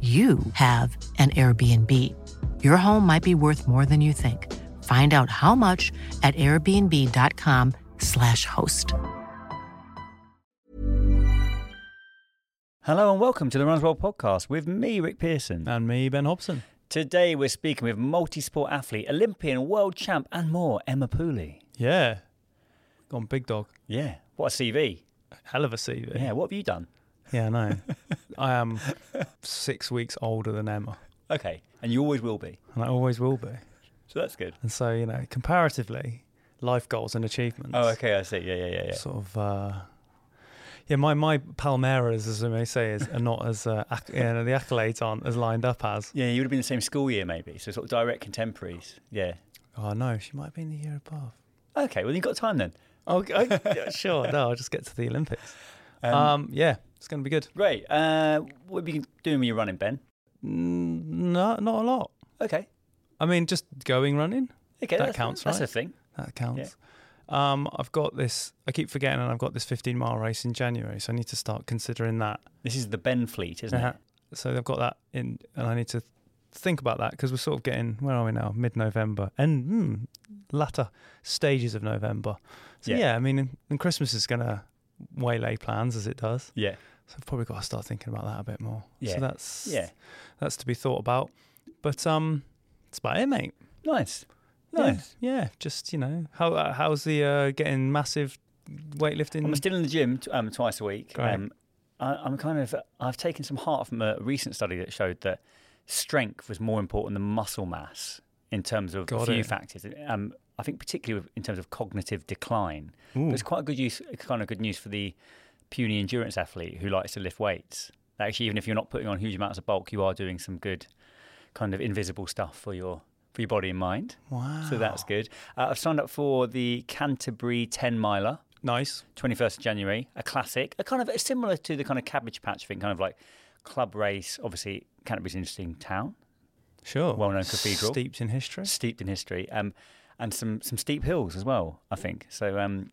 you have an Airbnb. Your home might be worth more than you think. Find out how much at airbnb.com/slash host. Hello and welcome to the Runner's World podcast with me, Rick Pearson. And me, Ben Hobson. Today we're speaking with multi-sport athlete, Olympian, world champ, and more, Emma Pooley. Yeah. Gone big dog. Yeah, what a CV. Hell of a CV. Yeah, what have you done? Yeah, I know. I am six weeks older than Emma, Okay, and you always will be. and I always will be. So that's good. And so, you know, comparatively, life goals and achievements. Oh, okay, I see. Yeah, yeah, yeah, yeah. Sort of, uh, yeah, my, my palmarès, as we may say, is, are not as, uh, acc- you know, the accolades aren't as lined up as. Yeah, you would have been the same school year, maybe. So sort of direct contemporaries. Yeah. Oh, no, she might have been the year above. Okay, well you've got time then. Oh, okay, sure. No, I'll just get to the Olympics. Um, Um, yeah, it's going to be good. Great. Uh, what have you been doing when you're running, Ben? Mm, No, not a lot. Okay. I mean, just going running. Okay, That that's, counts, That's right? a thing. That counts. Um, I've got this. I keep forgetting, and I've got this 15 mile race in January, so I need to start considering that. This is the Benfleet, isn't Uh-huh. it? So I've got that in, and I need to think about that because we're sort of getting where are we now? Mid November and mm, latter stages of November. So Yeah. yeah, I mean, and, and Christmas is going to waylay plans as it does. Yeah. So I've probably got to start thinking about that a bit more. Yeah. So that's Yeah. that's to be thought about. But um, that's about it, mate. Nice. Yeah, Nice. Yeah, just you know, how uh, how's the uh, getting massive weightlifting? I'm still in the gym t- um, twice a week. Great. Um, I, I'm kind of. I've taken some heart from a recent study that showed that strength was more important than muscle mass in terms of Got a few it. factors. Um, I think particularly in terms of cognitive decline. But it's quite a good use, kind of good news for the puny endurance athlete who likes to lift weights. Actually, even if you're not putting on huge amounts of bulk, you are doing some good, kind of invisible stuff for your for your body and mind. wow. So that's good. Uh, I've signed up for the Canterbury 10 miler. nice. 21st of January, a classic, a kind of similar to the kind of Cabbage Patch thing, kind of like club race. Obviously, Canterbury's an interesting town, Sure. well-known cathedral. steeped in history. steeped in history, um, and some some steep hills as well. I think so. Um,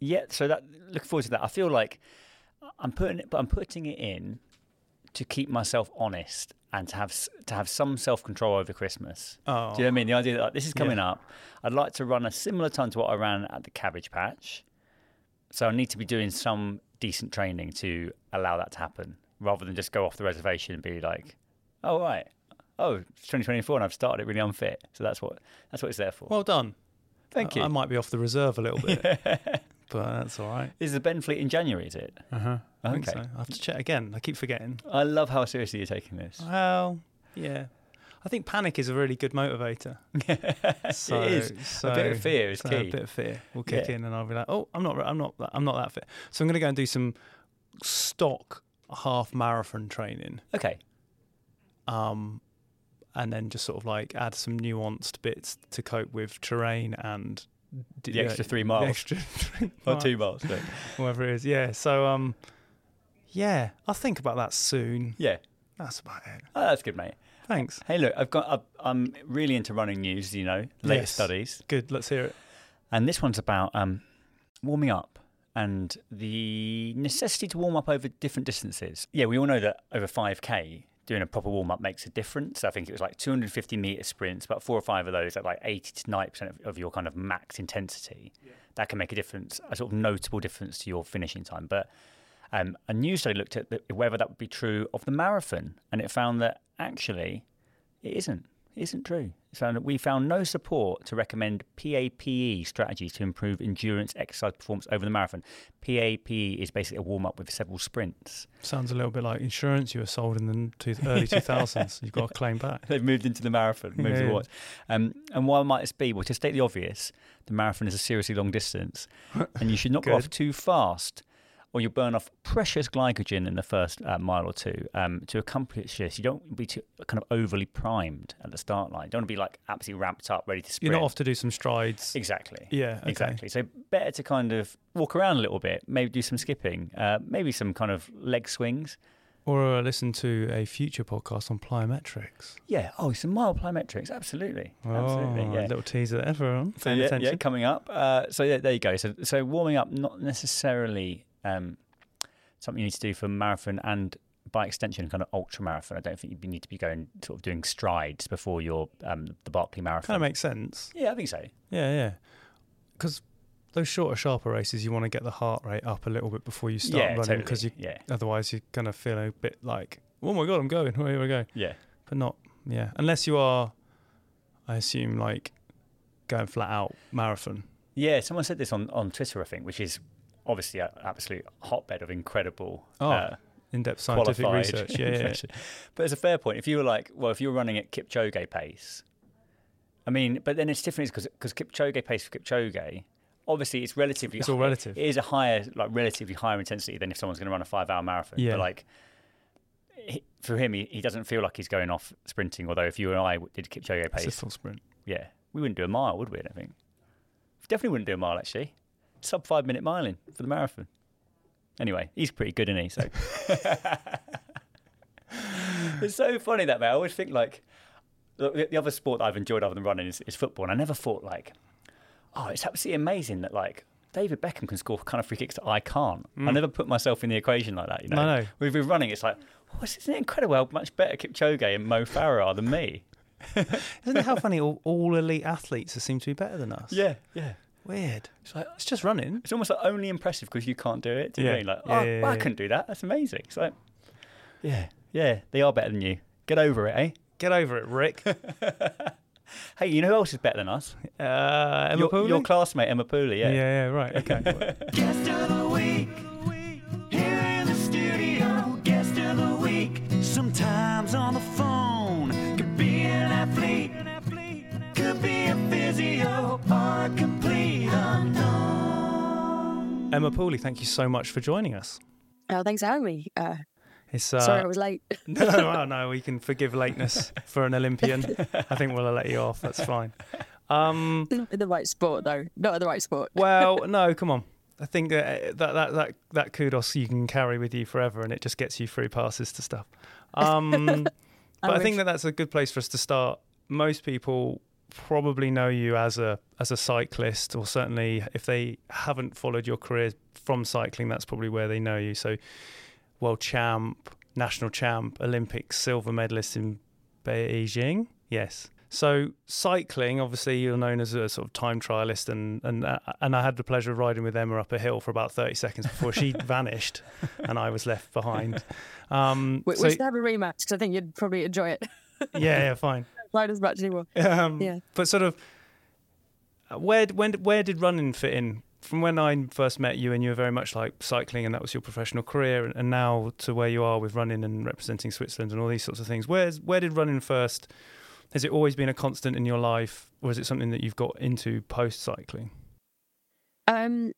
yeah, so that looking forward to that. I feel like I'm putting it, but I'm putting it in to keep myself honest and to have to have some self control over Christmas. Oh, Do you know what I mean? The idea that like, this is Yeah. coming up, I'd like to run a similar time to what I ran at the Cabbage Patch. So I need to be doing some decent training to allow that to happen, rather than just go off the reservation and be like, "Oh right, oh it's 2024 and I've started it really unfit." So that's what that's what it's there for. well done. Thank I, you. I might be off the reserve a little bit, but that's all right. This is the Benfleet in January, is it? Uh huh. Okay. so. I have to check again. I keep forgetting. I love how seriously you're taking this. Well, yeah. I think panic is a really good motivator. So, it is. so, a bit of fear is so key. A bit of fear will kick Yeah. in, and I'll be like, "Oh, I'm not, I'm not, I'm not that fit." So I'm going to go and do some stock half marathon training. Okay. um, and then just sort of like add some nuanced bits to cope with terrain and The extra three miles. extra three Or miles, two miles. no. whatever it is. Yeah. So um, yeah, I'll think about that soon. Yeah. That's about it. Oh, that's good, mate. Thanks. Hey, look, I've got. I've, I'm really into running news. You know, latest Yes. studies, Good. Let's hear it. and this one's about um, warming up and the necessity to warm up over different distances. Yeah, we all know that over 5k, doing a proper warm up makes a difference. I think it was like 250 meter sprints, about four or five of those at like 80 to 90 percent of, of your kind of max intensity. That can make a difference, a sort of notable difference to your finishing time. But um, a new study looked at the, whether that would be true of the marathon, and it found that actually it isn't. It isn't true. So we found no support to recommend PAPE strategies to improve endurance exercise performance over the marathon. PAPE is basically a warm up with several sprints. Sounds a little bit like insurance you were sold in the two, early 2000s. You've got to claim back. They've moved into the marathon. Moved Yeah. to what? Um, and why might this be? Well, to state the obvious, the marathon is a seriously long distance, and you should not go off too fast, or you'll burn off precious glycogen in the first uh, mile or two. Um, to accomplish this, you don't want to be too kind of overly primed at the start line. You don't want to be like absolutely ramped up, ready to sprint. You're not off to do some strides. Exactly. Yeah, okay. Exactly. So better to kind of walk around a little bit, maybe do some skipping, uh, maybe some kind of leg swings. Or uh, listen to a future podcast on plyometrics. Yeah. Oh, some mild plyometrics. Absolutely. Absolutely. Oh, Yeah. Little teaser there, everyone. So yeah, yeah, coming up. Uh, so yeah, there you go. So so warming up, not necessarily um, something you need to do for marathon and by extension, kind of ultra marathon. I don't think you need to be going sort of doing strides before your um, the Barkley Marathon. Kind of makes sense. yeah, I think so. Yeah, yeah. Because those shorter, sharper races, you want to get the heart rate up a little bit before you start yeah, running, totally. because you yeah, otherwise you're gonna feel a bit like, oh my god, I'm going, here we go. yeah, But not, yeah, unless you are, I assume, like going flat out marathon. yeah. Someone said this on on Twitter, I think, which is obviously an absolute hotbed of incredible. Oh, uh, In-depth scientific research. Yeah, yeah, yeah. But it's a fair point. If you were like, well, if you were running at Kipchoge pace, I mean, but then it's different because because Kipchoge pace for Kipchoge, obviously it's relatively. It's all relative. It is a higher, like relatively higher intensity than if someone's going to run a five-hour marathon. Yeah. But like, he, for him, he, he doesn't feel like he's going off sprinting. Although if you and I did Kipchoge pace, It's a full sprint. yeah, we wouldn't do a mile, would we? I don't think. Definitely wouldn't do a mile actually. Sub five minute miling for the marathon. Anyway, he's pretty good, isn't he? So it's so funny that man. I always think like the, the other sport that I've enjoyed other than running is, is football, and I never thought like, oh, it's absolutely amazing that like David Beckham can score kind of free kicks that I can't. I never put myself in the equation like that. You know, Mm. I know. with, with running, it's like, oh, isn't it incredible how much better Kipchoge and Mo Farah are than me? Isn't it how funny all, all elite athletes seem to be better than us? Yeah, yeah. Weird. It's like It's just running. it's almost like only impressive because you can't do it. Do you Yeah. mean like, Yeah, oh, yeah, well, I yeah. couldn't do that. That's amazing. It's like, yeah, yeah, they are better than you. Get over it, eh? Get over it, Rick. Hey, you know who else is better than us? Uh, Emma your, Pooley? your classmate Emma Pooley. yeah. Yeah. yeah, right. Okay. Guest of the week, here in the studio. Guest of the week, sometimes on the phone. Could be an athlete, could be a physio or a complete unknown. Emma Pooley, thank you so much for joining us. Oh, thanks for having me. Uh, It's uh, sorry I was late. no, no, no, we can forgive lateness for an Olympian. I think we'll let you off. That's fine. Um, Not in the right sport, though. Not in the right sport. well, no, come on. I think that, that that that that kudos you can carry with you forever, and it just gets you through passes to stuff. Um, but I think that that's a good place for us to start. Most people probably know you as a as a cyclist, or certainly if they haven't followed your career from cycling, that's probably where they know you. So, world champ, national champ, Olympic silver medalist in Beijing. Yes. So cycling, obviously, you're known as a sort of time trialist, and and uh, and I had the pleasure of riding with Emma up a hill for about thirty seconds before she vanished, and I was left behind. Um, We, so- we should have a rematch because I think you'd probably enjoy it. yeah, yeah, fine. Ride as much anymore. Um, Yeah. But sort of, uh, where when where did running fit in? From when I first met you, and you were very much like cycling, and that was your professional career, and, and now to where you are with running and representing Switzerland and all these sorts of things. Where's where did running first? Has it always been a constant in your life, or is it something that you've got into post cycling? Um,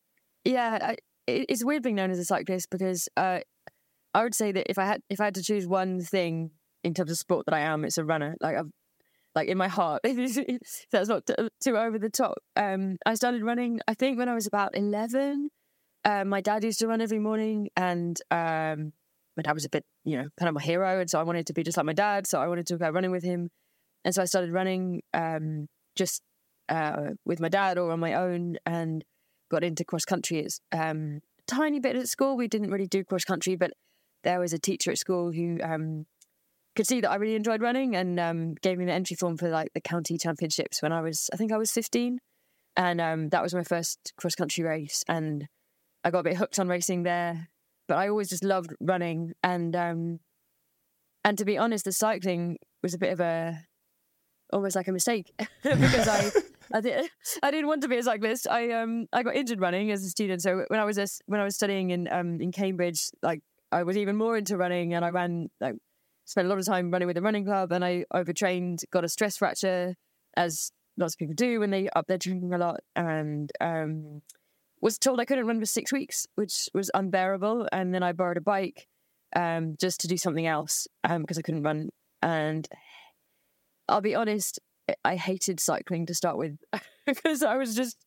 yeah, I, it, it's weird being known as a cyclist because uh, I would say that if I had if I had to choose one thing in terms of sport that I am, it's a runner. Like I've like in my heart, that's not too over the top. Um, I started running. I think when I was about eleven. Uh, my dad used to run every morning, and um, my dad was a bit, you know, kind of my hero, and so I wanted to be just like my dad. So I wanted to go running with him, and so I started running um, just uh, with my dad or on my own, and got into cross country. It's um, tiny bit at school. We didn't really do cross country, but there was a teacher at school who um, could see that I really enjoyed running and um, gave me the entry form for like the county championships when I was, I think I was 15. And um, that was my first cross country race. And I got a bit hooked on racing there. But I always just loved running. And um, and to be honest, the cycling was a bit of a almost like a mistake because I I, did, I didn't want to be a cyclist. I um I got injured running as a student. So when I was a, when I was studying in um in Cambridge, like I was even more into running, and I ran like spent a lot of time running with the running club, and I overtrained, got a stress fracture, as lots of people do when they up their drinking a lot, and um was told I couldn't run for six weeks, which was unbearable. And then I borrowed a bike um just to do something else um because I couldn't run and I'll be honest, I hated cycling to start with because I was just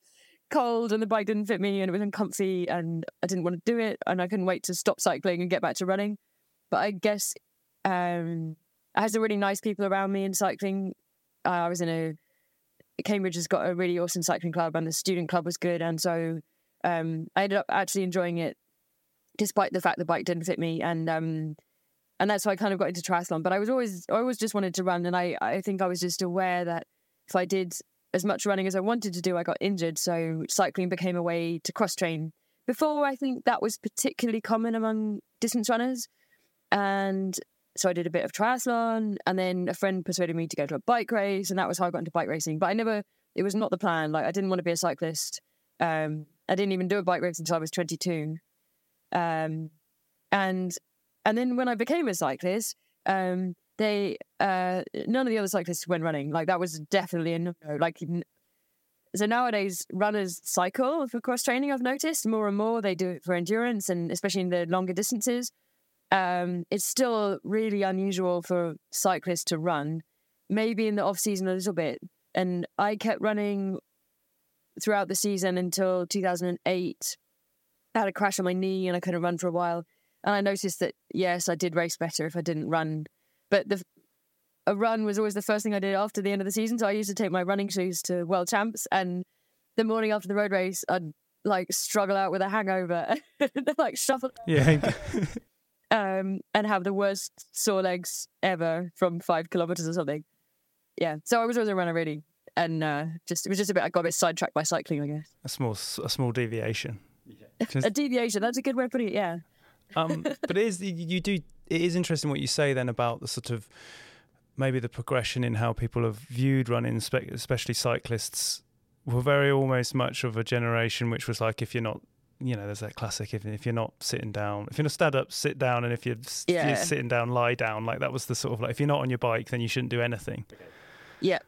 cold and the bike didn't fit me and it was uncomfy and I didn't want to do it and I couldn't wait to stop cycling and get back to running. But I guess um, I had some really nice people around me in cycling. I was in a Cambridge has got a really awesome cycling club and the student club was good and so um, I ended up actually enjoying it despite the fact the bike didn't fit me and um, and that's why I kind of got into triathlon. But I was always, I always just wanted to run, and I, I think I was just aware that if I did as much running as I wanted to do, I got injured. So cycling became a way to cross train. Before, I think that was particularly common among distance runners, and so I did a bit of triathlon, and then a friend persuaded me to go to a bike race, and that was how I got into bike racing. But I never, it was not the plan. Like I didn't want to be a cyclist. Um, I didn't even do a bike race until I was 22. Um, and and then when I became a cyclist, um, they uh, none of the other cyclists went running. Like that was definitely a no. Like so nowadays, runners cycle for cross training. I've noticed more and more they do it for endurance, and especially in the longer distances. Um, it's still really unusual for cyclists to run. Maybe in the off season a little bit, and I kept running throughout the season until 2008. I had a crash on my knee and I couldn't run for a while. And I noticed that yes, I did race better if I didn't run, but the a run was always the first thing I did after the end of the season. So I used to take my running shoes to world champs, and the morning after the road race, I'd like struggle out with a hangover, like shuffle, Yeah. um, and have the worst sore legs ever from five kilometers or something. Yeah, so I was always a runner, really, and uh, just it was just a bit. I got a bit sidetracked by cycling, I guess. a small a small deviation. Just- A deviation. That's a good way of putting it. Yeah. um, but it is you you do it is interesting what you say then about the sort of maybe the progression in how people have viewed running, especially cyclists. Were very almost much of a generation which was like if you're not, you know, there's that classic if if you're not sitting down, if you're not stand up, sit down, and if you're, s- Yeah. you're sitting down, lie down. Like that was the sort of like if you're not on your bike, then you shouldn't do anything. Yeah.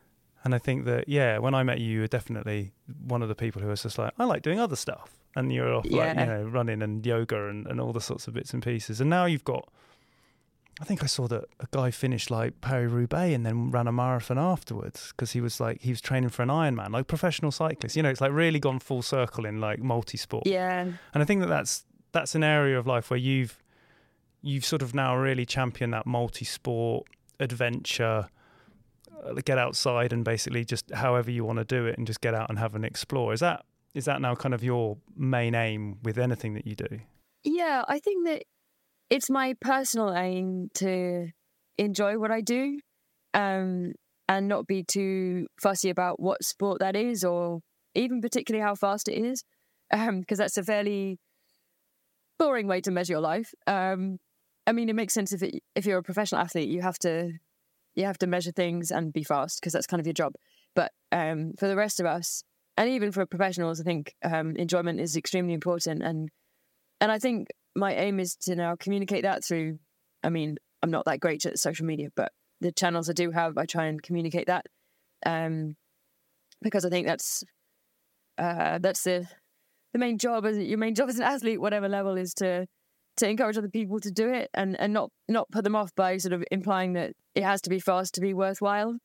And I think that yeah, when I met you, you were definitely one of the people who was just like, I like doing other stuff, and you're off like you know running and yoga and, and all the sorts of bits and pieces. And now you've got, I think I saw that a guy finished like Paris Roubaix and then ran a marathon afterwards because he was like he was training for an Ironman, like professional cyclist. You know, it's like really gone full circle in like multi-sport. Yeah. And I think that that's that's an area of life where you've you've sort of now really championed that multi-sport adventure. uh, Get outside and basically just however you want to do it, and just get out and have an explore. Is that is that now kind of your main aim with anything that you do? Yeah, I think that it's my personal aim to enjoy what I do um, and not be too fussy about what sport that is or even particularly how fast it is, because that's a fairly boring way to measure your life. Um, I mean, it makes sense if it, if you're a professional athlete, you have to you have to measure things and be fast because that's kind of your job. But um, for the rest of us, and even for professionals, I think um, enjoyment is extremely important and and I think my aim is to now communicate that through. I mean, I'm not that great at social media, but the channels I do have, I try and communicate that, um, because I think that's uh, that's the the main job. As your main job as an athlete, whatever level, is to to encourage other people to do it and and not not put them off by sort of implying that it has to be fast to be worthwhile.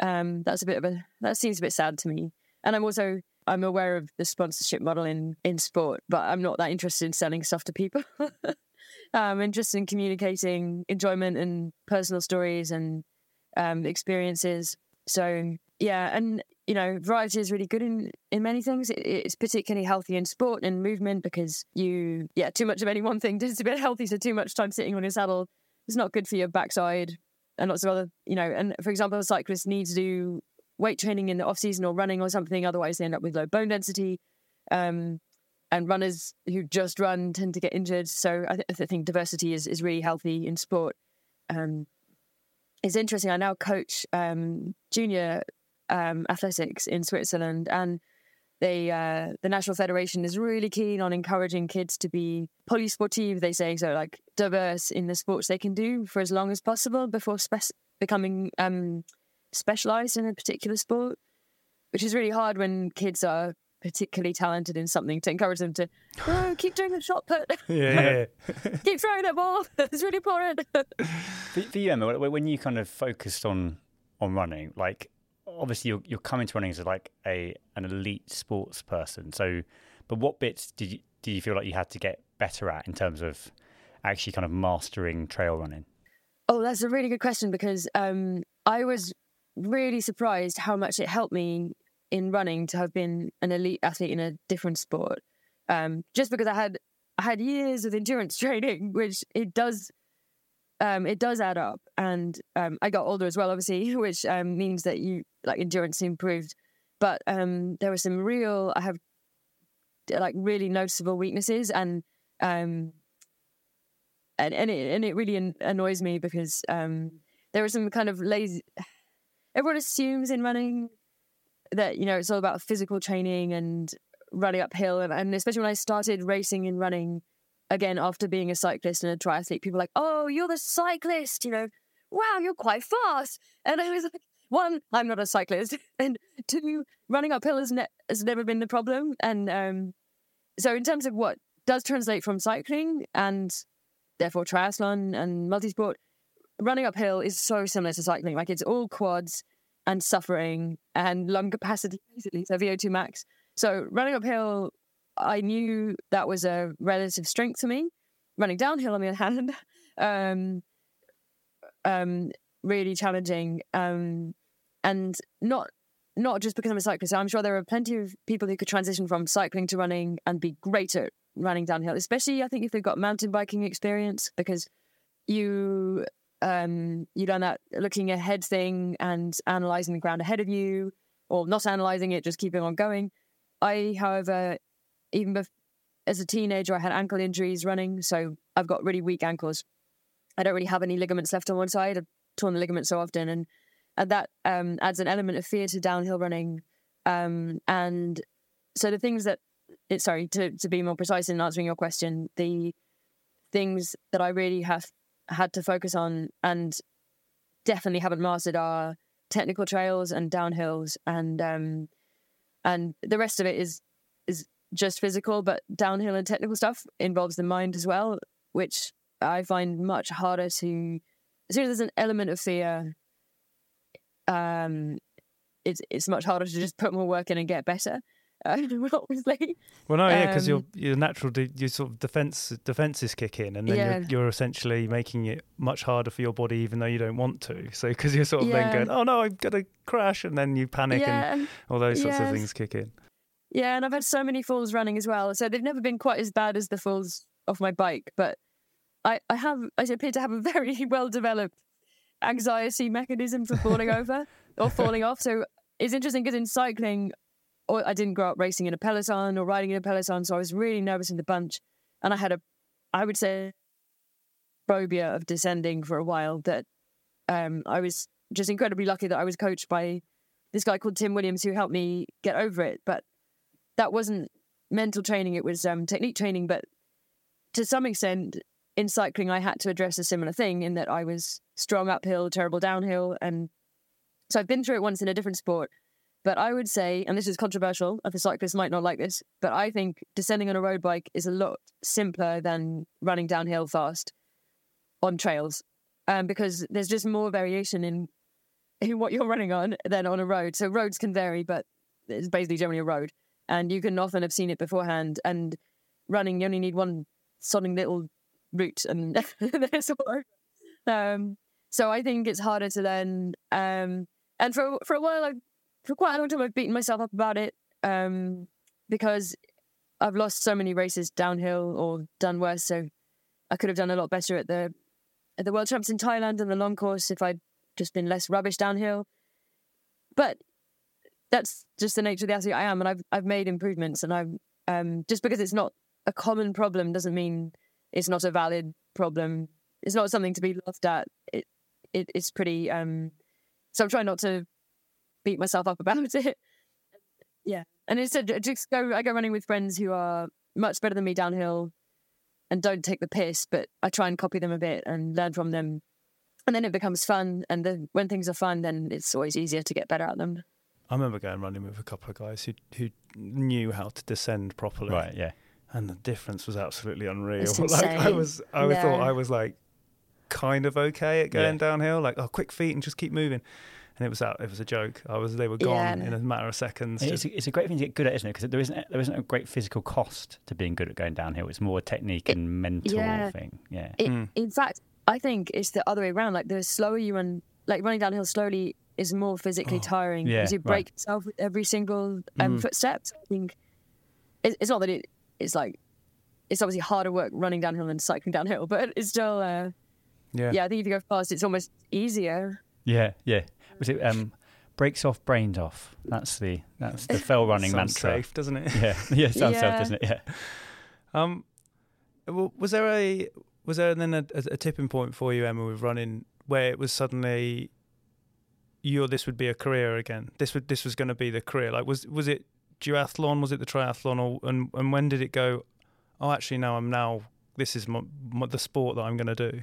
Um, that's a bit of a that seems a bit sad to me. And I'm also I'm aware of the sponsorship model in in sport, but I'm not that interested in selling stuff to people. I'm interested in communicating enjoyment and personal stories and um, experiences. So yeah, and you know, variety is really good in in many things. It, it's particularly healthy in sport and movement because you yeah, too much of any one thing is a bit healthy. So too much time sitting on your saddle is not good for your backside and lots of other you know. And for example, a cyclist needs to do weight training in the off season or running or something. Otherwise, they end up with low bone density. Um, and runners who just run tend to get injured. So I, th- I think diversity is, is really healthy in sport. Um, it's interesting. I now coach um, junior um, athletics in Switzerland, and they uh, the national federation is really keen on encouraging kids to be polysportive. They say so, like diverse in the sports they can do for as long as possible before becoming specialized in a particular sport, which is really hard when kids are particularly talented in something to encourage them to oh, keep doing the shot put, Yeah. keep throwing that ball. it's really important. For, for you, Emma, when- when you kind of focused on on running, like obviously you're you're coming to running as like a an elite sports person. So, but what bits did you do you feel like you had to get better at in terms of actually kind of mastering trail running? Oh, that's a really good question because um, I was really surprised how much it helped me in running to have been an elite athlete in a different sport. Um, just because I had I had years of endurance training, which it does um, it does add up, and um, I got older as well, obviously, which um, means that you like endurance improved. But um, there were some real I have like really noticeable weaknesses, and um, and and it and it really an- annoys me because um, there are some kind of lazy. Everyone assumes in running that you know it's all about physical training and running uphill, and, and especially when I started racing and running again after being a cyclist and a triathlete, people like, "Oh, you're the cyclist," you know. Wow, you're quite fast, and I was like, one, I'm not a cyclist, and two, running uphill has, ne- has never been the problem, and um, so in terms of what does translate from cycling and therefore triathlon and multisport, running uphill is so similar to cycling. Like it's all quads and suffering and lung capacity, basically, so VO2 max. So running uphill, I knew that was a relative strength for me. Running downhill, on the other hand, um, um, really challenging. Um, and not not just because I'm a cyclist. I'm sure there are plenty of people who could transition from cycling to running and be great at running downhill, especially I think if they've got mountain biking experience, because you um, you learn that looking ahead thing and analyzing the ground ahead of you, or not analyzing it, just keeping on going. I, however, even bef- as a teenager, I had ankle injuries running, so I've got really weak ankles. I don't really have any ligaments left on one side. I've torn the ligament so often, and and that um, adds an element of fear to downhill running. Um, and so the things that, it, sorry, to to be more precise in answering your question, the things that I really have had to focus on and definitely haven't mastered are technical trails and downhills, and um, and the rest of it is is just physical, but downhill and technical stuff involves the mind as well, which I find much harder to. As soon as there's an element of fear, um, it's it's much harder to just put more work in and get better. Obviously, Well, no, yeah, because your Um, your natural de- your sort of defense defenses kick in, and then Yeah. you're, you're essentially making it much harder for your body, even though you don't want to. So because you're sort of then going, oh no, I'm gonna crash, and then you panic, and all those sorts of things kick in. yeah, and I've had so many falls running as well. So they've never been quite as bad as the falls off my bike, but I I have I appear to have a very well developed anxiety mechanism for falling over or falling off. So it's interesting because in cycling, I didn't grow up racing in a peloton or riding in a peloton, so I was really nervous in the bunch, and I had a, I would say, phobia of descending for a while. That um, I was just incredibly lucky that I was coached by this guy called Tim Williams who helped me get over it. But that wasn't mental training; it was um, technique training. But to some extent, in cycling, I had to address a similar thing in that I was strong uphill, terrible downhill, and so I've been through it once in a different sport. But I would say, and this is controversial, the cyclists might not like this, but I think descending on a road bike is a lot simpler than running downhill fast on trails, um, because there's just more variation in in what you're running on than on a road. So roads can vary, but it's basically generally a road, and you can often have seen it beforehand. And running, you only need one sodding little route, and there's all. Um, so I think it's harder to learn. Um, and for for a while, I, for quite a long time, I've beaten myself up about it um, because I've lost so many races downhill or done worse. So I could have done a lot better at the at the World Champs in Thailand and the long course if I'd just been less rubbish downhill. But that's just the nature of the athlete I am, and I've I've made improvements, and I'm um, just because it's not a common problem doesn't mean it's not a valid problem. It's not something to be laughed at. It, it, it's pretty. Um, so I'm trying not to beat myself up about it. Yeah, and instead just go. I go running with friends who are much better than me downhill, and don't take the piss. But I try and copy them a bit and learn from them, and then it becomes fun. And then when things are fun, then it's always easier to get better at them. I remember going running with a couple of guys who who knew how to descend properly. Right, yeah. and the difference was absolutely unreal. Like I was, I Yeah. thought I was like kind of okay at going Yeah. downhill, like oh, quick feet and just keep moving. And it was out. It was a joke. I was. They were gone Yeah. in a matter of seconds. It's a, it's a great thing to get good at, isn't it? Because there isn't there isn't a great physical cost to being good at going downhill. It's more a technique It- and mental yeah. thing. Yeah. It, Mm. In fact, I think it's the other way around. Like the slower you run, like running downhill slowly is more physically tiring Oh, yeah, because you right. break yourself with every single um, Mm. footstep. I think it, it's not that it, it's like it's obviously harder work running downhill than cycling downhill, but it's still uh, yeah. yeah. I think if you go fast, it's almost easier. Yeah, yeah. Was it um, breaks off, brains off? That's the that's the fell running Sounds mantra. safe, doesn't it? Yeah, yeah. Sounds safe, doesn't it? Yeah. Um, well, was there a was there then a, a, a tipping point for you, Emma, with running where it was suddenly you this would be a career again? This would this was going to be the career. Like was was it duathlon? Was it the triathlon? Or and and when did it go? Oh, actually, no. I'm now. This is my, my, the sport that I'm going to do.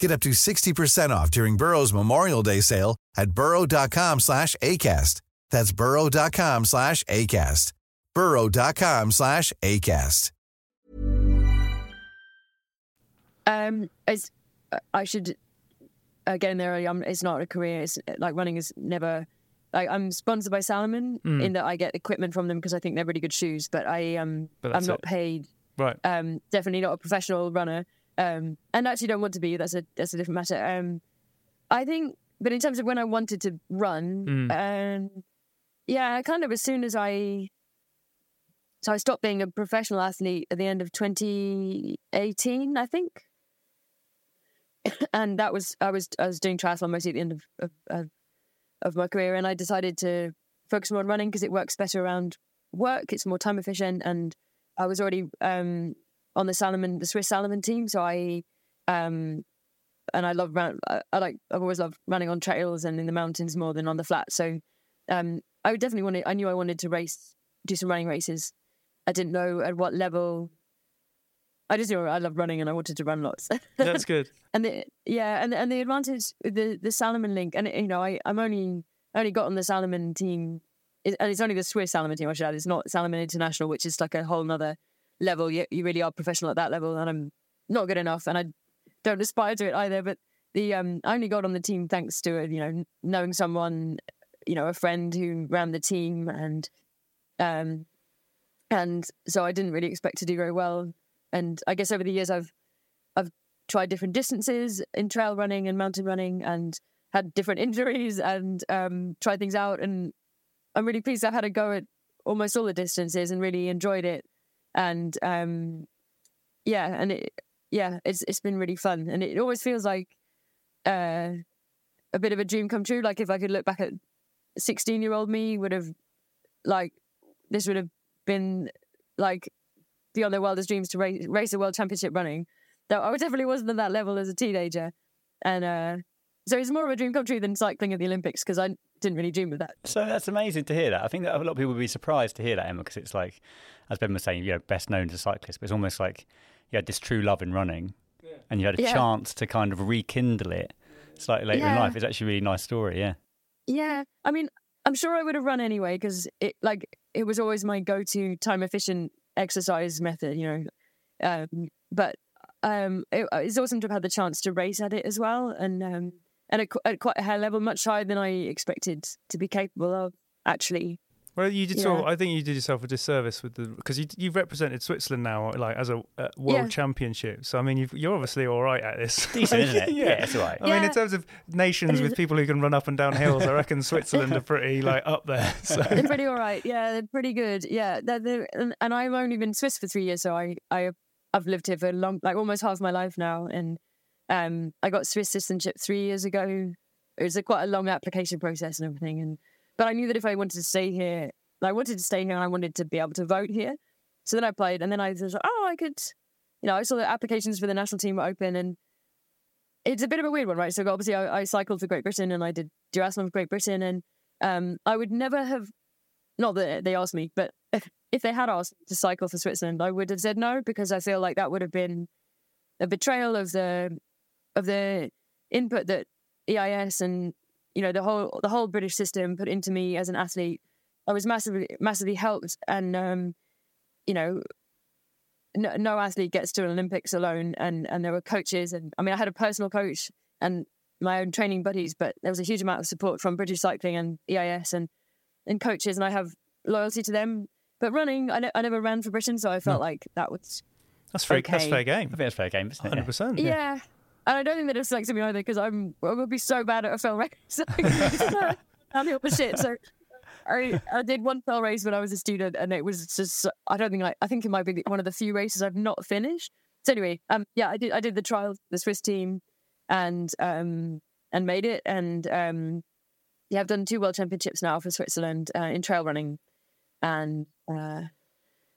Get up to 60% off during Burrow's Memorial Day sale at burrow.com slash ACAST. That's burrow.com slash ACAST. burrow.com slash ACAST. Um, it's I should again, there early. Um, it's not a career. It's like running is never. Like I'm sponsored by Salomon in that I get equipment from them because I think they're really good shoes. But I um But I'm not it. paid. Right. Um, definitely not a professional runner. Um, and actually don't want to be. That's a that's a different matter. Um, I think. But in terms of when I wanted to run, um, yeah, kind of as soon as I. So I stopped being a professional athlete at the end of 2018, I think and that was I was I was doing triathlon mostly at the end of of, of, of my career, and I decided to focus more on running because it works better around work. It's more time efficient, and I was already um, on the Salomon, the Swiss Salomon team, so I um, and I love run. I, I like I've always loved running on trails and in the mountains more than on the flat. So um, I would definitely wanted. I knew I wanted to race, do some running races. I didn't know at what level. I just knew I loved running and I wanted to run lots. That's good. and the yeah, and and the advantage the the Salomon link, and you know, I I'm only I only got on the Salomon team, and it's only the Swiss Salomon team. I should add. It's not Salomon International, which is like a whole nother level. You you really are professional at that level, and I'm not good enough, and I don't aspire to it either. But the um, I only got on the team thanks to you know knowing someone, you know, a friend who ran the team, and um, and so I didn't really expect to do very well. And I guess over the years, I've I've tried different distances in trail running and mountain running, and had different injuries, and um, tried things out. And I'm really pleased I've had a go at almost all the distances and really enjoyed it. And um, yeah, and it yeah, it's it's been really fun, and it always feels like uh, a bit of a dream come true. Like if I could look back at sixteen year old me, would have like this would have been like beyond their wildest dreams to race, race a world championship running. Though I definitely wasn't at that level as a teenager, and uh, so it's more of a dream come true than cycling at the Olympics because I didn't really dream of that. So that's amazing to hear that. I think that a lot of people would be surprised to hear that, Emma, because it's like, as Ben was saying, you know, best known as a cyclist, but it's almost like you had this true love in running and you had a Yeah. chance to kind of rekindle it slightly later in life. It's actually a really nice story, yeah. Yeah, I mean, I'm sure I would have run anyway because it like it was always my go-to time efficient exercise method, you know. Um, but um, it, it's awesome to have had the chance to race at it as well, and um, and at, at quite a high level, much higher than I expected to be capable of. Actually, Well, you did sort of, I think you did yourself a disservice with the because you you've represented Switzerland now like as a uh, world Yeah. championship. So I mean, you've, you're obviously all right at this. Decent, isn't it? yeah. Yeah, it's all right. I mean, in terms of nations with people who can run up and down hills, I reckon Switzerland are pretty like up there. So they're pretty all right. Yeah, they're pretty good. Yeah, they're, they're, and, and I've only been Swiss for three years, so I I I've lived here for long, like almost half my life now, and um, I got Swiss citizenship three years ago. It was a quite a long application process and everything, and but I knew that if I wanted to stay here, I wanted to stay here, and I wanted to be able to vote here. So then I applied, and then I was like, oh, I could, you know, I saw the applications for the national team were open, and it's a bit of a weird one, right? So obviously, I, I cycled for Great Britain, and I did duathlon for Great Britain, and um, I would never have, not that they asked me, but if they had asked to cycle for Switzerland, I would have said no because I feel like that would have been a betrayal of the of the input that EIS and you know the whole the whole British system put into me as an athlete. I was massively massively helped, and um, you know, no, no athlete gets to an Olympics alone. And and there were coaches, and I mean, I had a personal coach and my own training buddies, but there was a huge amount of support from British Cycling and EIS and and coaches, and I have loyalty to them. But running, I, ne- I never ran for Britain, so I felt like that was that's fair. That's Okay. fair I think that's fair game, isn't it? Hundred Yeah. percent. yeah. And I don't think that selects me either because I'm I would be so bad at a fell race. So downhill for shit. So I I did one fell race when I was a student, and it was just I don't think I I think it might be one of the few races I've not finished. So anyway, um, yeah, I did I did the trial, the Swiss team, and um and made it, and um yeah, I've done two world championships now for Switzerland uh, in trail running, and uh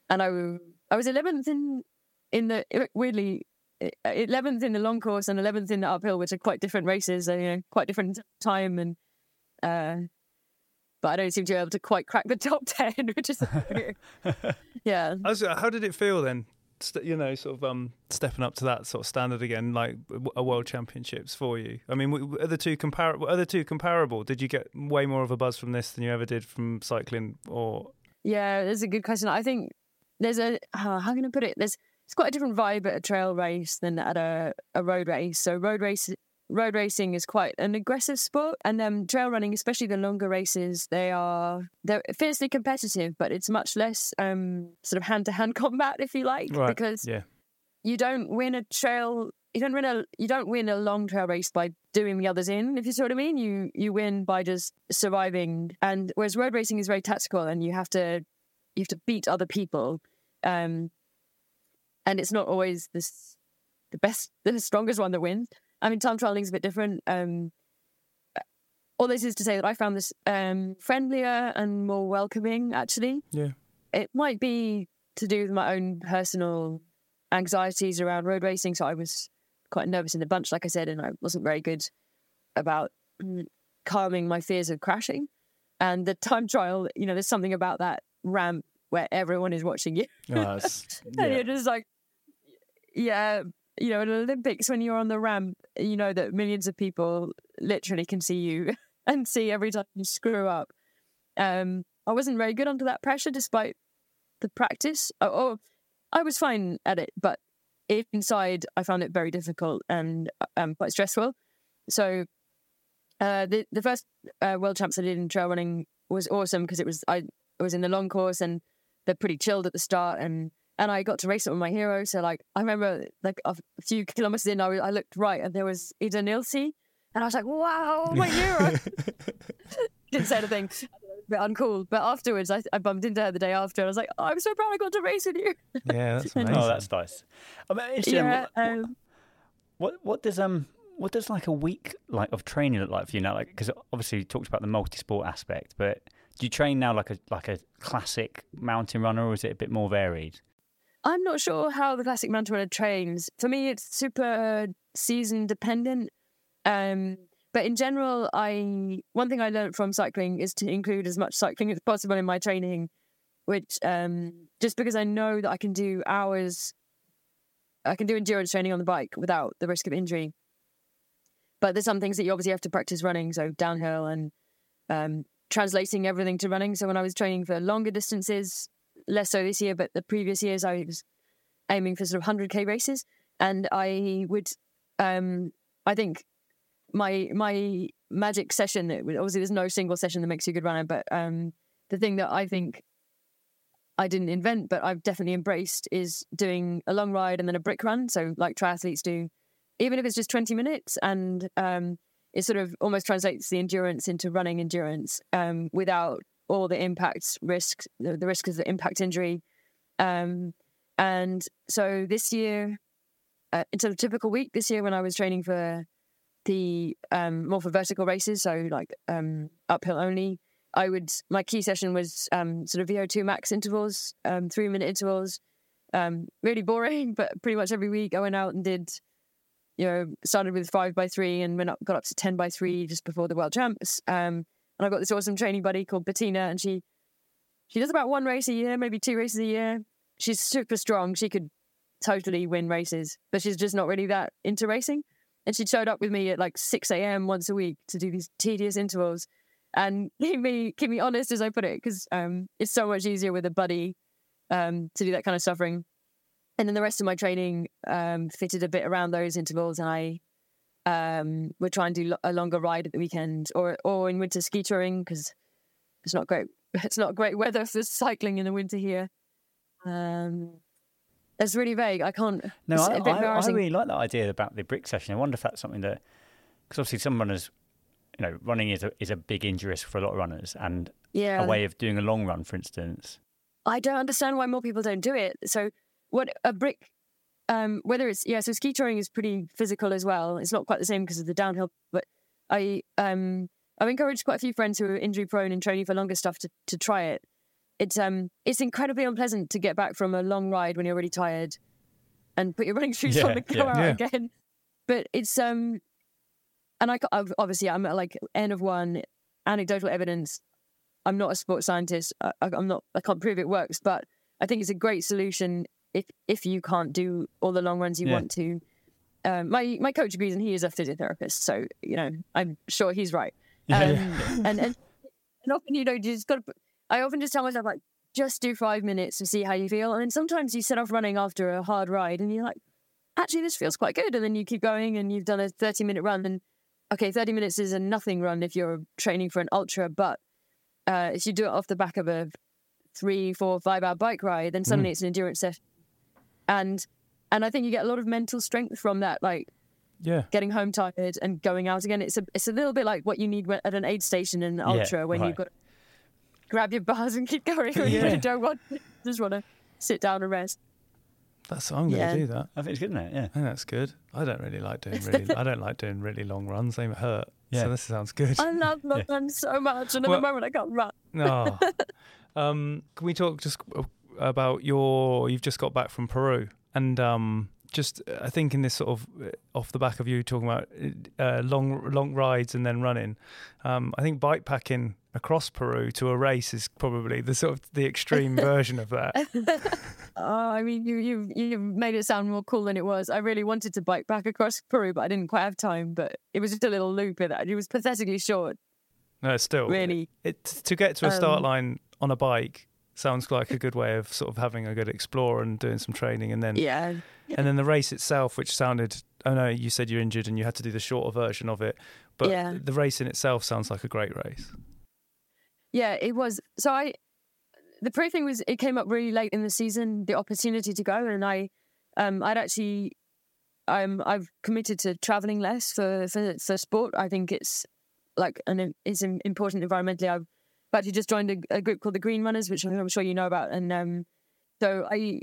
and I I was eleventh in in the weirdly eleventh in the long course and eleventh in the uphill, which are quite different races. and, You know, quite different time and. uh but I don't seem to be able to quite crack the top ten, which is yeah. How did it feel then? You know, sort of um, stepping up to that sort of standard again, like a world championships for you. I mean, are the two compar- Are the two comparable? Did you get way more of a buzz from this than you ever did from cycling? Or Yeah, that's a good question. I think there's a uh, how can I put it? There's it's quite a different vibe at a trail race than at a, a road race. So road race road racing is quite an aggressive sport, and um, trail running, especially the longer races, they are they're fiercely competitive, but it's much less um, sort of hand to hand combat, if you like, Right, because yeah, you don't win a trail you don't win a you don't win a long trail race by doing the others in if you see what i mean. You you win by just surviving. And whereas road racing is very tactical and you have to you have to beat other people. Um and it's not always this the best the strongest one that wins i mean time trialing is a bit different um all this is to say that i found this um friendlier and more welcoming actually yeah. it might be to do with my own personal anxieties around road racing. So I was quite nervous in the bunch, like I said, and I wasn't very good about mm, calming my fears of crashing. And the time trial, you know, there's something about that ramp where everyone is watching you. Oh, that's- And you're just like, yeah, you know, at Olympics, when you're on the ramp, you know that millions of people literally can see you and see every time you screw up. Um, I wasn't very good under that pressure, despite the practice. Oh, oh, I was fine at it, but inside, I found it very difficult and um, quite stressful. So, uh, the the first uh, world champs I did in trail running was awesome because it was I was in the long course and they're pretty chilled at the start and and I got to race it with my hero. So like I remember like a a few kilometers in, I, I looked right and there was Ida Nilsson, and I was like, wow, my hero. Didn't say anything. bit uncool. But afterwards, I, I bumped into her the day after, and I was like, oh, "I'm so proud I got to race with you." Yeah, that's amazing. Oh, that's nice. I'm interested in yeah, what, um, what what does um what does like a week like of training look like for you now? Like because obviously you talked about the multi-sport aspect, but do you train now like a like a classic mountain runner, or is it a bit more varied? I'm not sure how the classic runner trains. For me, it's super season dependent. Um, but in general, I one thing I learned from cycling is to include as much cycling as possible in my training, which um, just because I know that I can do hours, I can do endurance training on the bike without the risk of injury. But there's some things that you obviously have to practice running, so downhill and um, translating everything to running. So when I was training for longer distances, less so this year, but the previous years I was aiming for sort of 100k races, and I would, um, I think my my magic session. Obviously, there's no single session that makes you a good runner, but um, the thing that I think I didn't invent, but I've definitely embraced, is doing a long ride and then a brick run. So like triathletes do, even if it's just 20 minutes, and um, it sort of almost translates the endurance into running endurance um, without all the impacts risks, the, the risk of the impact injury. Um, and so this year, uh, sort of typical week this year when I was training for the um, more for vertical races, so like um, uphill only, I would my key session was um, sort of VO2 max intervals, um, three minute intervals. Um, really boring, but pretty much every week I went out and did, you know, started with five by three and went up, got up to ten by three just before the world champs. Um, and I've got this awesome training buddy called Bettina, and she she does about one race a year, maybe two races a year. She's super strong. She could totally win races, but she's just not really that into racing. And she showed up with me at like 6 a.m. once a week to do these tedious intervals and keep me keep me honest as I put it, because um, it's so much easier with a buddy um, to do that kind of suffering. And then the rest of my training um, fitted a bit around those intervals, and I um, would try and do lo- a longer ride at the weekend or or in winter ski touring because it's not great. It's not great weather for cycling in the winter here. Um, it's really vague. I can't. No, I, I, I really like that idea about the brick session. I wonder if that's something that, because obviously some runners, you know, running is a, is a big injury risk for a lot of runners, and yeah, a way of doing a long run, for instance. I don't understand why more people don't do it. So what a brick, um, whether it's yeah, so ski touring is pretty physical as well. It's not quite the same because of the downhill, but I um I've encouraged quite a few friends who are injury prone and training for longer stuff to to try it. It's um it's incredibly unpleasant to get back from a long ride when you're really tired, and put your running shoes on Yeah, and go yeah. out Yeah. again. But it's um, and I I've, obviously I'm at like N of one anecdotal evidence. I'm not a sports scientist. I, I- I'm not. I can't prove it works, but I think it's a great solution if if you can't do all the long runs you Yeah. want to. Um, my my coach agrees, and he is a physiotherapist, so you know I'm sure he's right. Um, and, and and often you know you just got. I often just tell myself like just do five minutes to see how you feel, and then sometimes you set off running after a hard ride, and you're like, actually this feels quite good, and then you keep going, and you've done a 30 minute run, and okay, 30 minutes is a nothing run if you're training for an ultra, but uh, if you do it off the back of a three, four, five hour bike ride, then suddenly it's an endurance session. And and I think you get a lot of mental strength from that, like Yeah. getting home tired and going out again. It's a it's a little bit like what you need at an aid station in an Yeah, ultra when right. you've got to grab your bars and keep going when you Yeah. don't want just want to sit down and rest. That's I'm going to do that. I think it's good, isn't it? Yeah. I think that's good. I don't really like doing really. I don't like doing really long runs. They hurt. Yeah. So this sounds good. I love my Yeah. run so much, and at Well- the moment I can't run. No. um, can we talk just about your? You've just got back from Peru, and um, just I think in this sort of uh, off the back of you talking about uh, long long rides and then running, um, I think bike packing across Peru to a race is probably the sort of the extreme version of that. Oh, I mean, you you you made it sound more cool than it was. I really wanted to bike back across Peru, but I didn't quite have time. But it was just a little loop in that. It was pathetically short. No, still Really. It, to get to a start Um, line on a bike sounds like a good way of sort of having a good explore and doing some training, and then Yeah, and then the race itself, which sounded. Oh no, you said you're injured and you had to do the shorter version of it, but Yeah. the race in itself sounds like a great race. yeah, it was. So I, the Peru thing was, it came up really late in the season, the opportunity to go, and I, um, I'd actually, um, I've committed to traveling less for for for sport. I think it's like an it's im- important environmentally. But actually just joined a, a group called the Green Runners, which I'm sure you know about. And um, so I,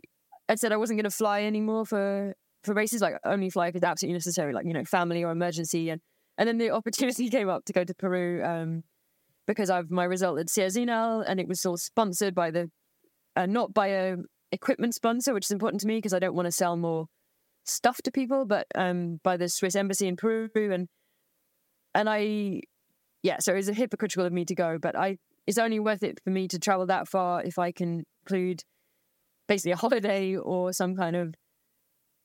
I said I wasn't going to fly anymore for for races, like only fly if it's absolutely necessary, like you know, family or emergency. And and then the opportunity came up to go to Peru um, because I've my result at Sierre-Zinal, and it was all sponsored by the, uh, not by a equipment sponsor, which is important to me because I don't want to sell more stuff to people, but um, by the Swiss embassy in Peru, and and I, yeah, so it was a hypocritical of me to go, but I it's only worth it for me to travel that far if I can include basically a holiday or some kind of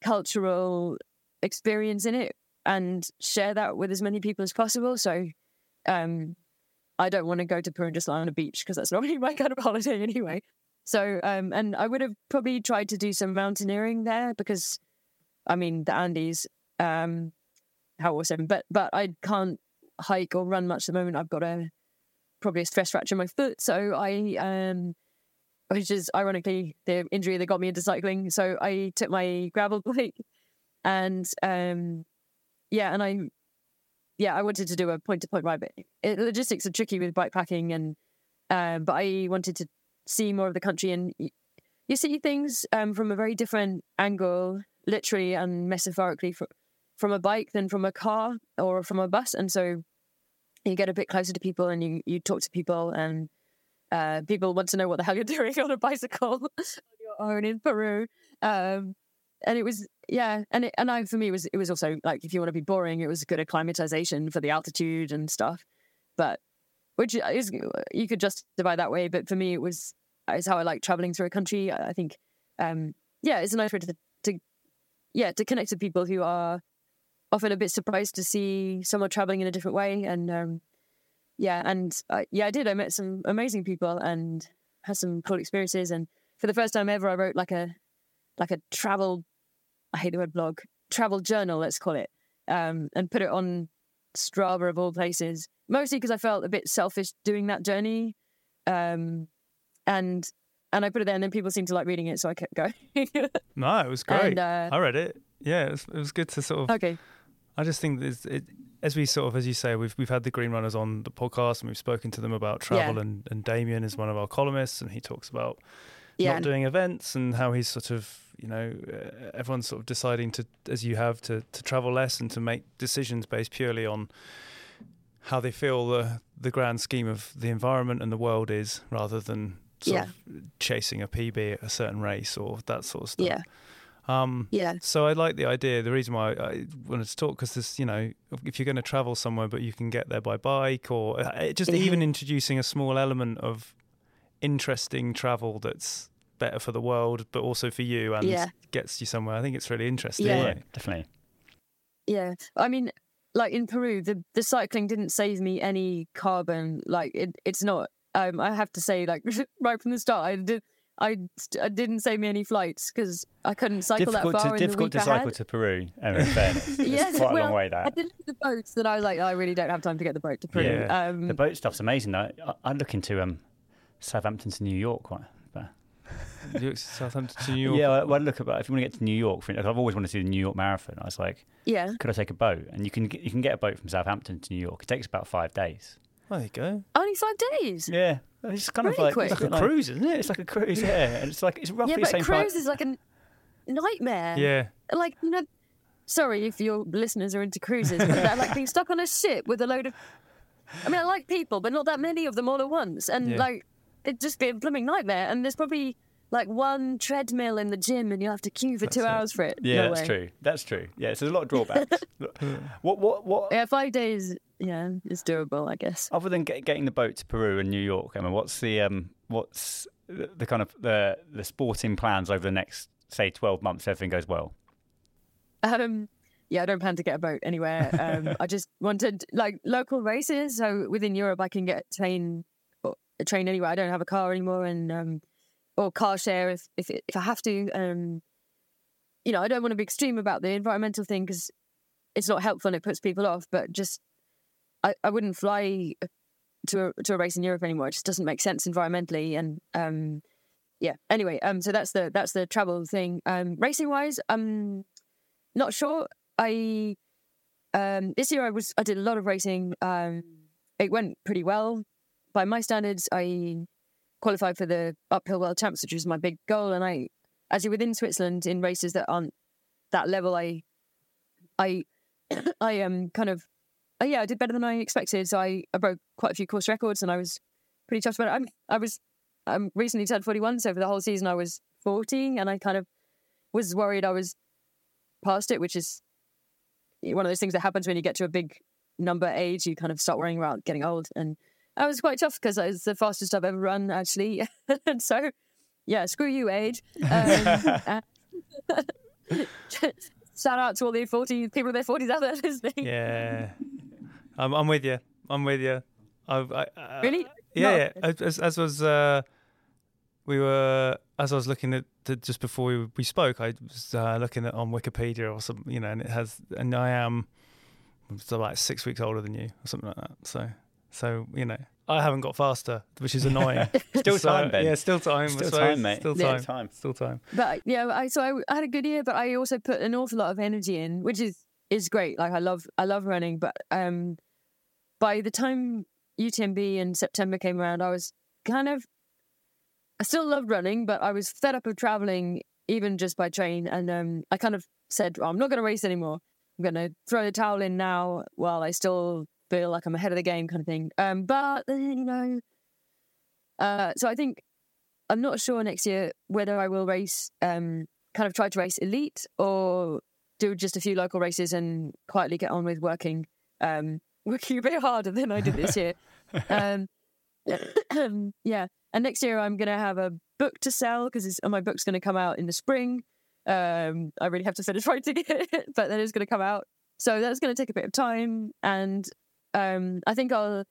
cultural experience in it and share that with as many people as possible. So um, I don't want to go to Peru and just lie on a beach because that's not really my kind of holiday anyway. So, um, and I would have probably tried to do some mountaineering there because, I mean, the Andes, um, how awesome! But but I can't hike or run much at the moment. I've got a probably a stress fracture in my foot, so I um, which is ironically the injury that got me into cycling. So I took my gravel bike, and um, yeah, and I yeah I wanted to do a point to point ride, but it, logistics are tricky with bike packing, and um, but I wanted to see more of the country and. You see things um, from a very different angle, literally and metaphorically, fr- from a bike than from a car or from a bus, and so you get a bit closer to people and you, you talk to people and uh, people want to know what the hell you're doing on a bicycle on your own in Peru. Um, and it was yeah, and it, and I for me it was it was also like if you want to be boring, it was good acclimatization for the altitude and stuff. But which is you could justify that way, but for me it was is how I like traveling through a country. I think um, yeah, it's a nice way to to yeah to connect to people who are often a bit surprised to see someone traveling in a different way and um, yeah and uh, yeah i did i met some amazing people and had some cool experiences and for the first time ever i wrote like a like a travel i hate the word blog travel journal let's call it um, and put it on strava of all places mostly because i felt a bit selfish doing that journey um, and and i put it there and then people seemed to like reading it so i kept going No, it was great. And, uh, I read it. Yeah, it was, it was good to sort of. okay I just think it, as we sort of, as you say, we've we've had the Green Runners on the podcast and we've spoken to them about travel, Yeah. and and Damien is one of our columnists, and he talks about yeah not doing events and how he's sort of you know uh, everyone's sort of deciding to as you have to to travel less and to make decisions based purely on how they feel the the grand scheme of the environment and the world is rather than sort Yeah. of chasing a PB at a certain race or that sort of stuff. yeah Um, yeah so I like the idea. The reason why I wanted to talk because this, you know, if you're going to travel somewhere, but you can get there by bike, or uh, it- just even Mhm. introducing a small element of interesting travel that's better for the world, but also for you and Yeah. gets you somewhere. I think it's really interesting. Yeah. Yeah, definitely. Yeah, I mean, like in Peru, the the cycling didn't save me any carbon. Like it, it's not. Um, I have to say, like right from the start, I did. I, I didn't save me any flights because I couldn't cycle difficult that far to in the difficult week to I cycle had. to Peru. um, In fairness, Yeah, it's quite a long well, way. I did look at the boats that I was like, I really don't have time to get the boat to Peru. Yeah. Um, the boat stuff's amazing. Though. I, I look into um, Southampton to New York quite. But You- Southampton to New York. yeah, I, well, look about if you want to get to New York. For, like, I've always wanted to do the New York Marathon. I was like, yeah. could I take a boat? And you can you can get a boat from Southampton to New York. It takes about five days. There you go. Only five days. Yeah, it's kind of like it's Like a like- cruise, isn't it? It's like a cruise, yeah, and it's like it's roughly Yeah, the but same cruise price. is like a nightmare. Yeah. Like you know, sorry if your listeners are into cruises, but they're like being stuck on a ship with a load of. I mean, I like people, but not that many of them all at once, and Yeah. like it'd just be a blooming nightmare. And there's probably like one treadmill in the gym, and you'll have to queue for two it. hours for it. Yeah, No that's way. true. That's true. Yeah, so there's a lot of drawbacks. what what what? Yeah, five days. Yeah, it's doable, I guess. Other than get, getting the boat to Peru and New York, Emma, what's the um what's the, the kind of the the sporting plans over the next say 12 months? if Everything goes well. Um, yeah, I don't plan to get a boat anywhere. Um, I just wanted like local races. So within Europe, I can get train or a train anywhere. I don't have a car anymore, and um, or car share if if if I have to. Um, you know, I don't want to be extreme about the environmental thing because it's not helpful and it puts people off. But just, I, I wouldn't fly to a, to a race in Europe anymore. It just doesn't make sense environmentally. And um, yeah. Anyway, um, so that's the that's the travel thing. Um, racing wise, um, not sure. I um this year I was I did a lot of racing. Um, it went pretty well. by my standards, I qualified for the uphill world champs, which was my big goal. And I, as you're within Switzerland in races that aren't that level, I, I, I am um, kind of, uh, yeah, I did better than I expected. So I, I broke quite a few course records, and I was pretty chuffed about it. I, I was, I'm recently turned 41, so for the whole season I was 40, and I kind of was worried I was past it, which is one of those things that happens when you get to a big number age. You kind of start worrying about getting old, and I was quite tough because it was the fastest I've ever run, actually. and so, yeah, screw you, age. Um, shout out to all the 40 people in their 40s out there listening. Yeah. I'm, I'm with you. I'm with you. I, I, uh, Really? Yeah, No. yeah. As, as was, uh, we were, as I was looking at the, just before we, we spoke, I was uh, looking at on Wikipedia or something, you know, and it has, and I am so like six weeks older than you or something like that. So, so you know, I haven't got faster, which is annoying. Still So, time, Ben. Yeah, still time. Still suppose. time, mate. Still Yeah. time. Time. Still time. But yeah, I so I, I had a good year, but I also put an awful lot of energy in, which is is great. Like I love I love running, but um, by the time UTMB in September came around, I was kind of I still loved running, but I was fed up of traveling, even just by train, and um, I kind of said, "Oh, I'm not going to race anymore. I'm going to throw the towel in now while I still feel like I'm ahead of the game, kind of thing. Um, but then you know, uh, so I think I'm not sure next year whether I will race, um, kind of try to race elite or do just a few local races and quietly get on with working, um, working a bit harder than I did this year. um, yeah, and next year I'm going to have a book to sell because my book's going to come out in the spring. Um, I really have to finish writing it, but then it's going to come out. So that's going to take a bit of time, and um, I think I'll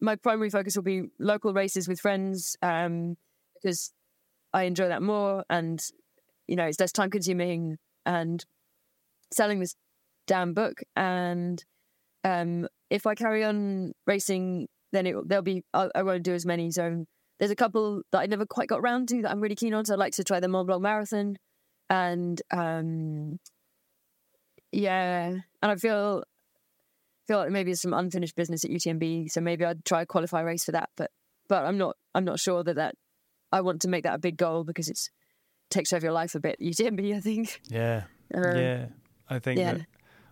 my primary focus will be local races with friends um, because I enjoy that more, and you know it's less time consuming and selling this damn book. And um, if I carry on racing, then it, there'll be I, I won't do as many. So there's a couple that I never quite got round to that I'm really keen on. So I'd like to try the Mont Blanc Marathon, and um, yeah, and I feel feel like maybe there's some unfinished business at UTMB, so maybe I'd try a qualify race for that. But but I'm not I'm not sure that that I want to make that a big goal because it's takes over your life a bit. UTMB, I think. Yeah. Um, yeah. I think yeah. that.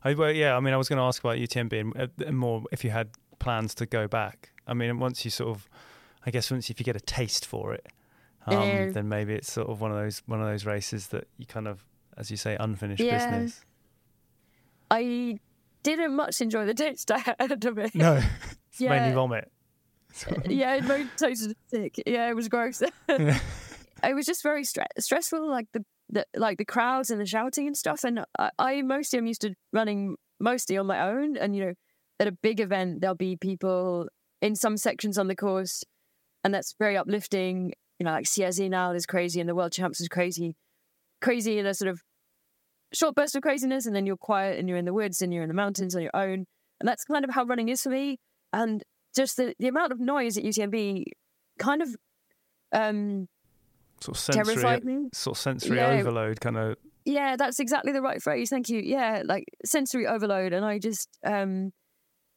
I, well, yeah, I mean, I was going to ask about UTMB and, uh, and more if you had plans to go back. I mean, once you sort of, I guess once if you get a taste for it, um, Yeah. then maybe it's sort of one of those one of those races that you kind of, as you say, unfinished Yeah. business. I didn't much enjoy the taste I had of it. No, it's Yeah. mainly vomit. yeah, it made tasted sick. Yeah, it was gross. it was just very stre- stressful, like the, the like the crowds and the shouting and stuff. And I, I mostly am used to running mostly on my own. And you know, at a big event, there'll be people in some sections on the course, and that's very uplifting. You know, like Sierre-Zinal is crazy, and the World Champs is crazy, crazy in a sort of short burst of craziness, and then you're quiet and you're in the woods and you're in the mountains on your own. And that's kind of how running is for me. And just the, the amount of noise at UTMB kind of um Sort of sensory, sort of sensory Yeah. overload, kind of. yeah that's exactly the right phrase thank you yeah like sensory overload and i just um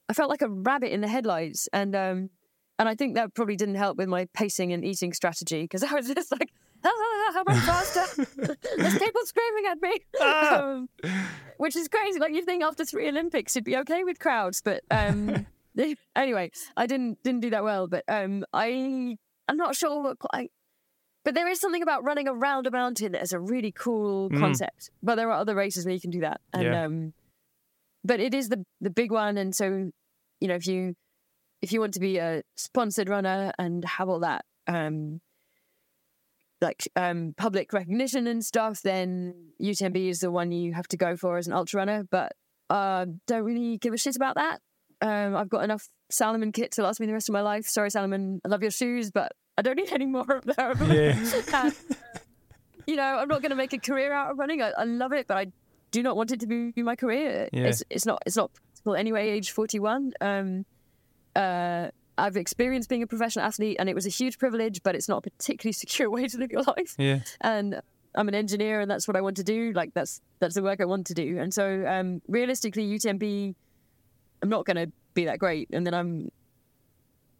i felt like a rabbit in the headlights and um and i think that probably didn't help with my pacing and eating strategy because i was just like ah, how much faster there's people screaming at me Ah. um, which is crazy like you think after three olympics you'd be okay with crowds but um anyway i didn't didn't do that well but um i i'm not sure what I, but there is something about running around a mountain that is a really cool Mm. concept. But there are other races where you can do that. And Yeah. um but it is the the big one and so you know if you if you want to be a sponsored runner and have all that um like um public recognition and stuff then UTMB is the one you have to go for as an ultra runner but uh don't really give a shit about that. Um I've got enough Salomon kit to last me the rest of my life. Sorry Salomon, I love your shoes but I don't need any more of them. Yeah. And, you know, I'm not going to make a career out of running. I, I love it, but I do not want it to be my career. Yeah. It's it's not it's not practical anyway. Age 41. Um, uh, I've experienced being a professional athlete, and it was a huge privilege, but it's not a particularly secure way to live your life. Yeah. And I'm an engineer, and that's what I want to do. Like that's that's the work I want to do. And so, um, realistically, UTMB, I'm not going to be that great, and then I'm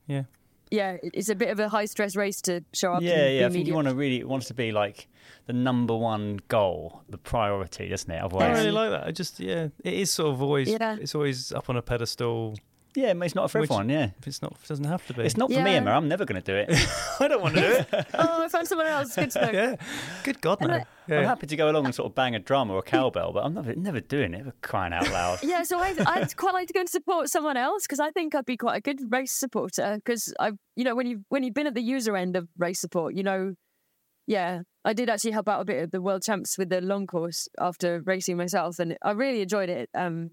Yeah. Yeah, it's a bit of a high stress race to show up. Yeah, and yeah. I be think you want to really it wants to be like the number one goal, the priority, doesn't it? I Otherwise, really like that. I just yeah, it is sort of always Yeah. it's always up on a pedestal. Yeah, it's not for Which- everyone. Yeah, If it's not, it doesn't have to be. it's not for me, Emma. I'm never going to do it. I don't want to do it. oh, I found someone else. Good to know. yeah. Good God, no. I- I'm happy to go along and sort of bang a drum or a cowbell, but I'm never never doing it. We're crying out loud. Yeah, so I, I'd quite like to go and support someone else because I think I'd be quite a good race supporter. Because I, you know, when you when you've been at the user end of race support, you know, yeah, I did actually help out a bit at the world champs with the long course after racing myself, and I really enjoyed it. Um,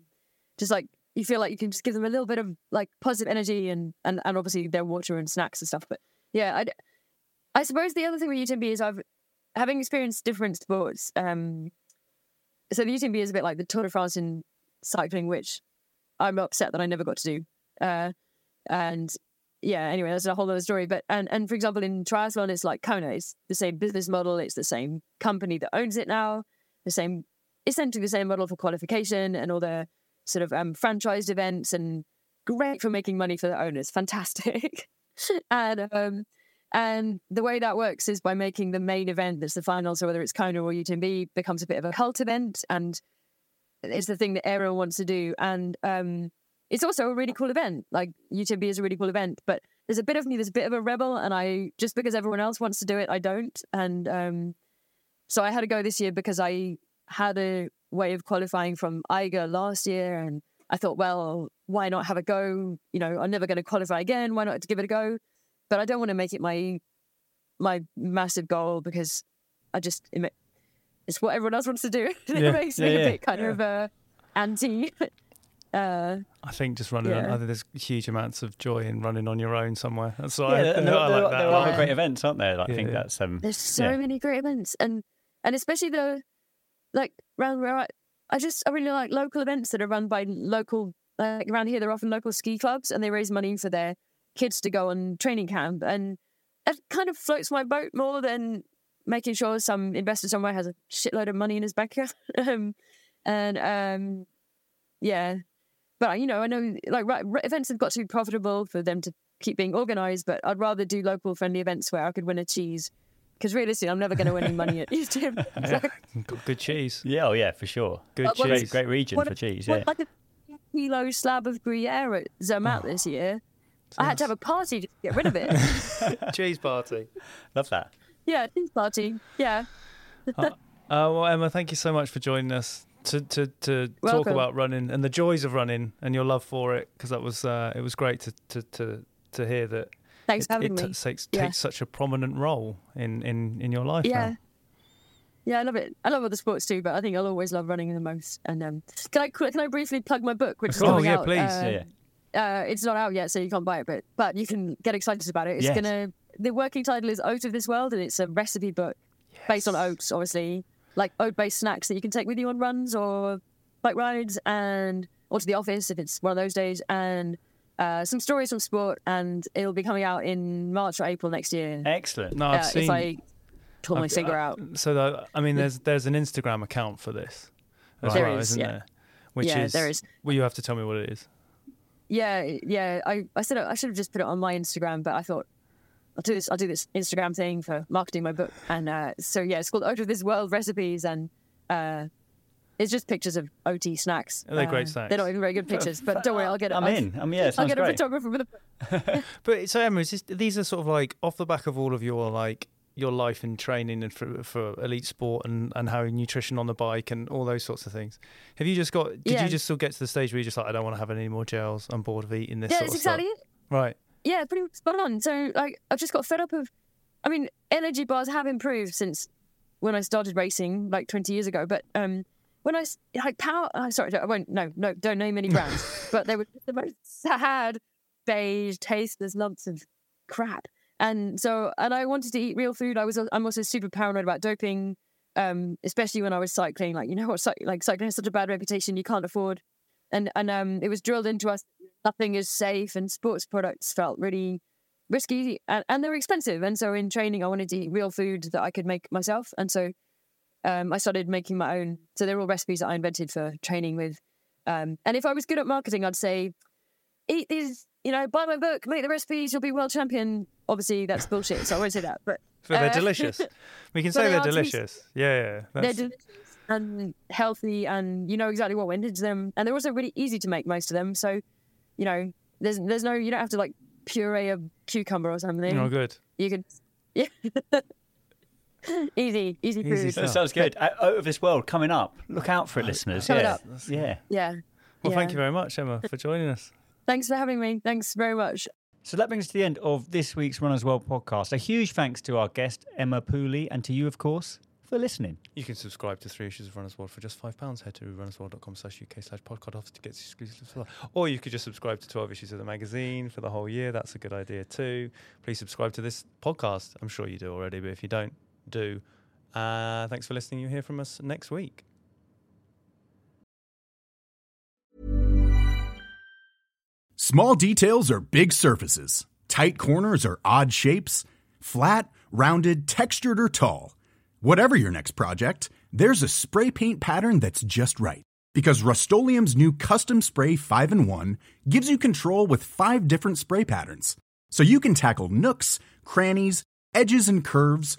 just like you feel like you can just give them a little bit of like positive energy and and, and obviously their water and snacks and stuff. But yeah, I, I suppose the other thing with UTMB is I've having experienced different sports. Um, so the UTMB is a bit like the Tour de France in cycling, which I'm upset that I never got to do. Uh, and yeah, anyway, that's a whole other story. But and and for example, in triathlon, it's like Kona. It's the same business model. It's the same company that owns it now. The same, essentially the same model for qualification and all the sort of um, franchised events and great for making money for the owners. Fantastic. and um, and the way that works is by making the main event that's the final, so whether it's Kona or UTMB, becomes a bit of a cult event, and it's the thing that everyone wants to do. And um, it's also a really cool event. Like UTMB is a really cool event, but there's a bit of me there's a bit of a rebel, and I just because everyone else wants to do it, I don't. And um, so I had to go this year because I had a way of qualifying from Eiger last year, and I thought, well, why not have a go? You know, I'm never going to qualify again. Why not give it a go? But I don't want to make it my my massive goal because I just it's what everyone else wants to do. it Yeah, makes yeah, me yeah, a bit kind yeah. of uh, anti. Uh, I think just running. On, I think there's huge amounts of joy in running on your own somewhere. That's why Yeah, I, there, I like there, that. there are Yeah. great events, aren't there? Like, I think yeah. that's um. There's so yeah. many great events, and and especially the like around where I, I just I really like local events that are run by local like around here. They're often local ski clubs, and they raise money for their kids to go on training camp, and it kind of floats my boat more than making sure some investor somewhere has a shitload of money in his bank account. um, and um, yeah, but you know, I know like right, events have got to be profitable for them to keep being organised, but I'd rather do local friendly events where I could win a cheese. Because realistically, I'm never going to win any money at UTM. Yeah. Got good cheese. Yeah, oh yeah, for sure. Good Uh, what Great, cheese. great region What- for cheese. What, Yeah. like a kilo slab of Gruyere at Zermatt this year. I had to have a party to get rid of it. cheese party. Love that. yeah, cheese party. Yeah. Uh, well, Emma, thank you so much for joining us to to, to talk Welcome. about running and the joys of running and your love for it because that was uh, it was great to to to, to hear that Thanks it, for having it me. t- takes, Yeah. takes such a prominent role in in in your life Yeah. now. Yeah, I love it. I love other sports too, but I think I'll always love running the most. And um, can I can I briefly plug my book, which is course. Oh, coming yeah, out? please. uh, Yeah, Uh, it's not out yet, so you can't buy it, but but you can get excited about it. It's Yes. gonna. The working title is Oat of This World, and it's a recipe book based on oats, obviously, like oat-based snacks that you can take with you on runs or bike rides, and or to the office if it's one of those days, and uh, some stories from sport, and it'll be coming out in March or April next year. Excellent. No, I've uh, seen. if I pull my finger out. So the, I mean, there's there's an Instagram account for this as There well, is, isn't yeah. there? Which Yeah, is there is. Well, you have to tell me what it is. Yeah, yeah. I, I said I should have just put it on my Instagram, but I thought I'll do this. I'll do this Instagram thing for marketing my book, and uh, so yeah, it's called Out of This World Recipes, and uh, it's just pictures of OT snacks. They're great Uh, snacks. They're not even very good pictures, but don't worry, I'll get it. I'm I'll, in. I'm yeah. I'll Sounds get a photographer with a. But so Emma, is this, these are sort of like off the back of all of your like your life and training and for, for elite sport and, and how nutrition on the bike and all those sorts of things. Have you just got? Did Yeah. you just still get to the stage where you're just like, I don't want to have any more gels. I'm bored of eating this. Yeah, sort it's of stuff. exactly it. Right. Yeah, pretty spot on. So like, I've just got fed up of. I mean, energy bars have improved since when I started racing, like 20 years ago. But um, when I like power, oh, sorry, I won't. No, no, don't name any brands. but they were the most sad, beige, tasteless lumps of crap. And so, and I wanted to eat real food. I was, I'm also super paranoid about doping, um, especially when I was cycling. Like, you know what, like cycling has such a bad reputation, you can't afford. And and um, it was drilled into us nothing is safe, and sports products felt really risky and, and they were expensive. And so in training, I wanted to eat real food that I could make myself. And so um, I started making my own. So they're all recipes that I invented for training with. Um, and if I was good at marketing, I'd say eat these, you know, buy my book, make the recipes, you'll be world champion. Obviously, that's bullshit, so I won't say that. But, But they're uh, delicious. We can say they they're to be- delicious. Yeah, yeah. they're delicious and healthy, and you know exactly what went into them. And they're also really easy to make, most of them. So, you know, there's there's no, you don't have to like puree a cucumber or something. oh, good. You could, yeah. easy, easy food. Easy That sounds good. Out out of this world coming up. Look out for it, listeners. Coming yeah. up. Yeah. Yeah. Well, thank you very much, Emma, for joining us. Thanks for having me. Thanks very much. So that brings us to the end of this week's Runner's World podcast. A huge thanks to our guest, Emma Pooley, and to you, of course, for listening. You can subscribe to Three Issues of Runner's World for just £5. Head to runnersworld.com slash UK slash podcast office to get exclusive stuff. Or you could just subscribe to 12 issues of the magazine for the whole year. That's a good idea too. Please subscribe to this podcast. I'm sure you do already, but if you don't, do. Uh, thanks for listening. You'll hear from us next week. Small details are big surfaces. Tight corners are odd shapes. Flat, rounded, textured, or tall. Whatever your next project, there's a spray paint pattern that's just right. Because Rust-Oleum Custom Spray 5 in 1 gives you control with five different spray patterns. So you can tackle nooks, crannies, edges, and curves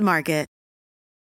Market.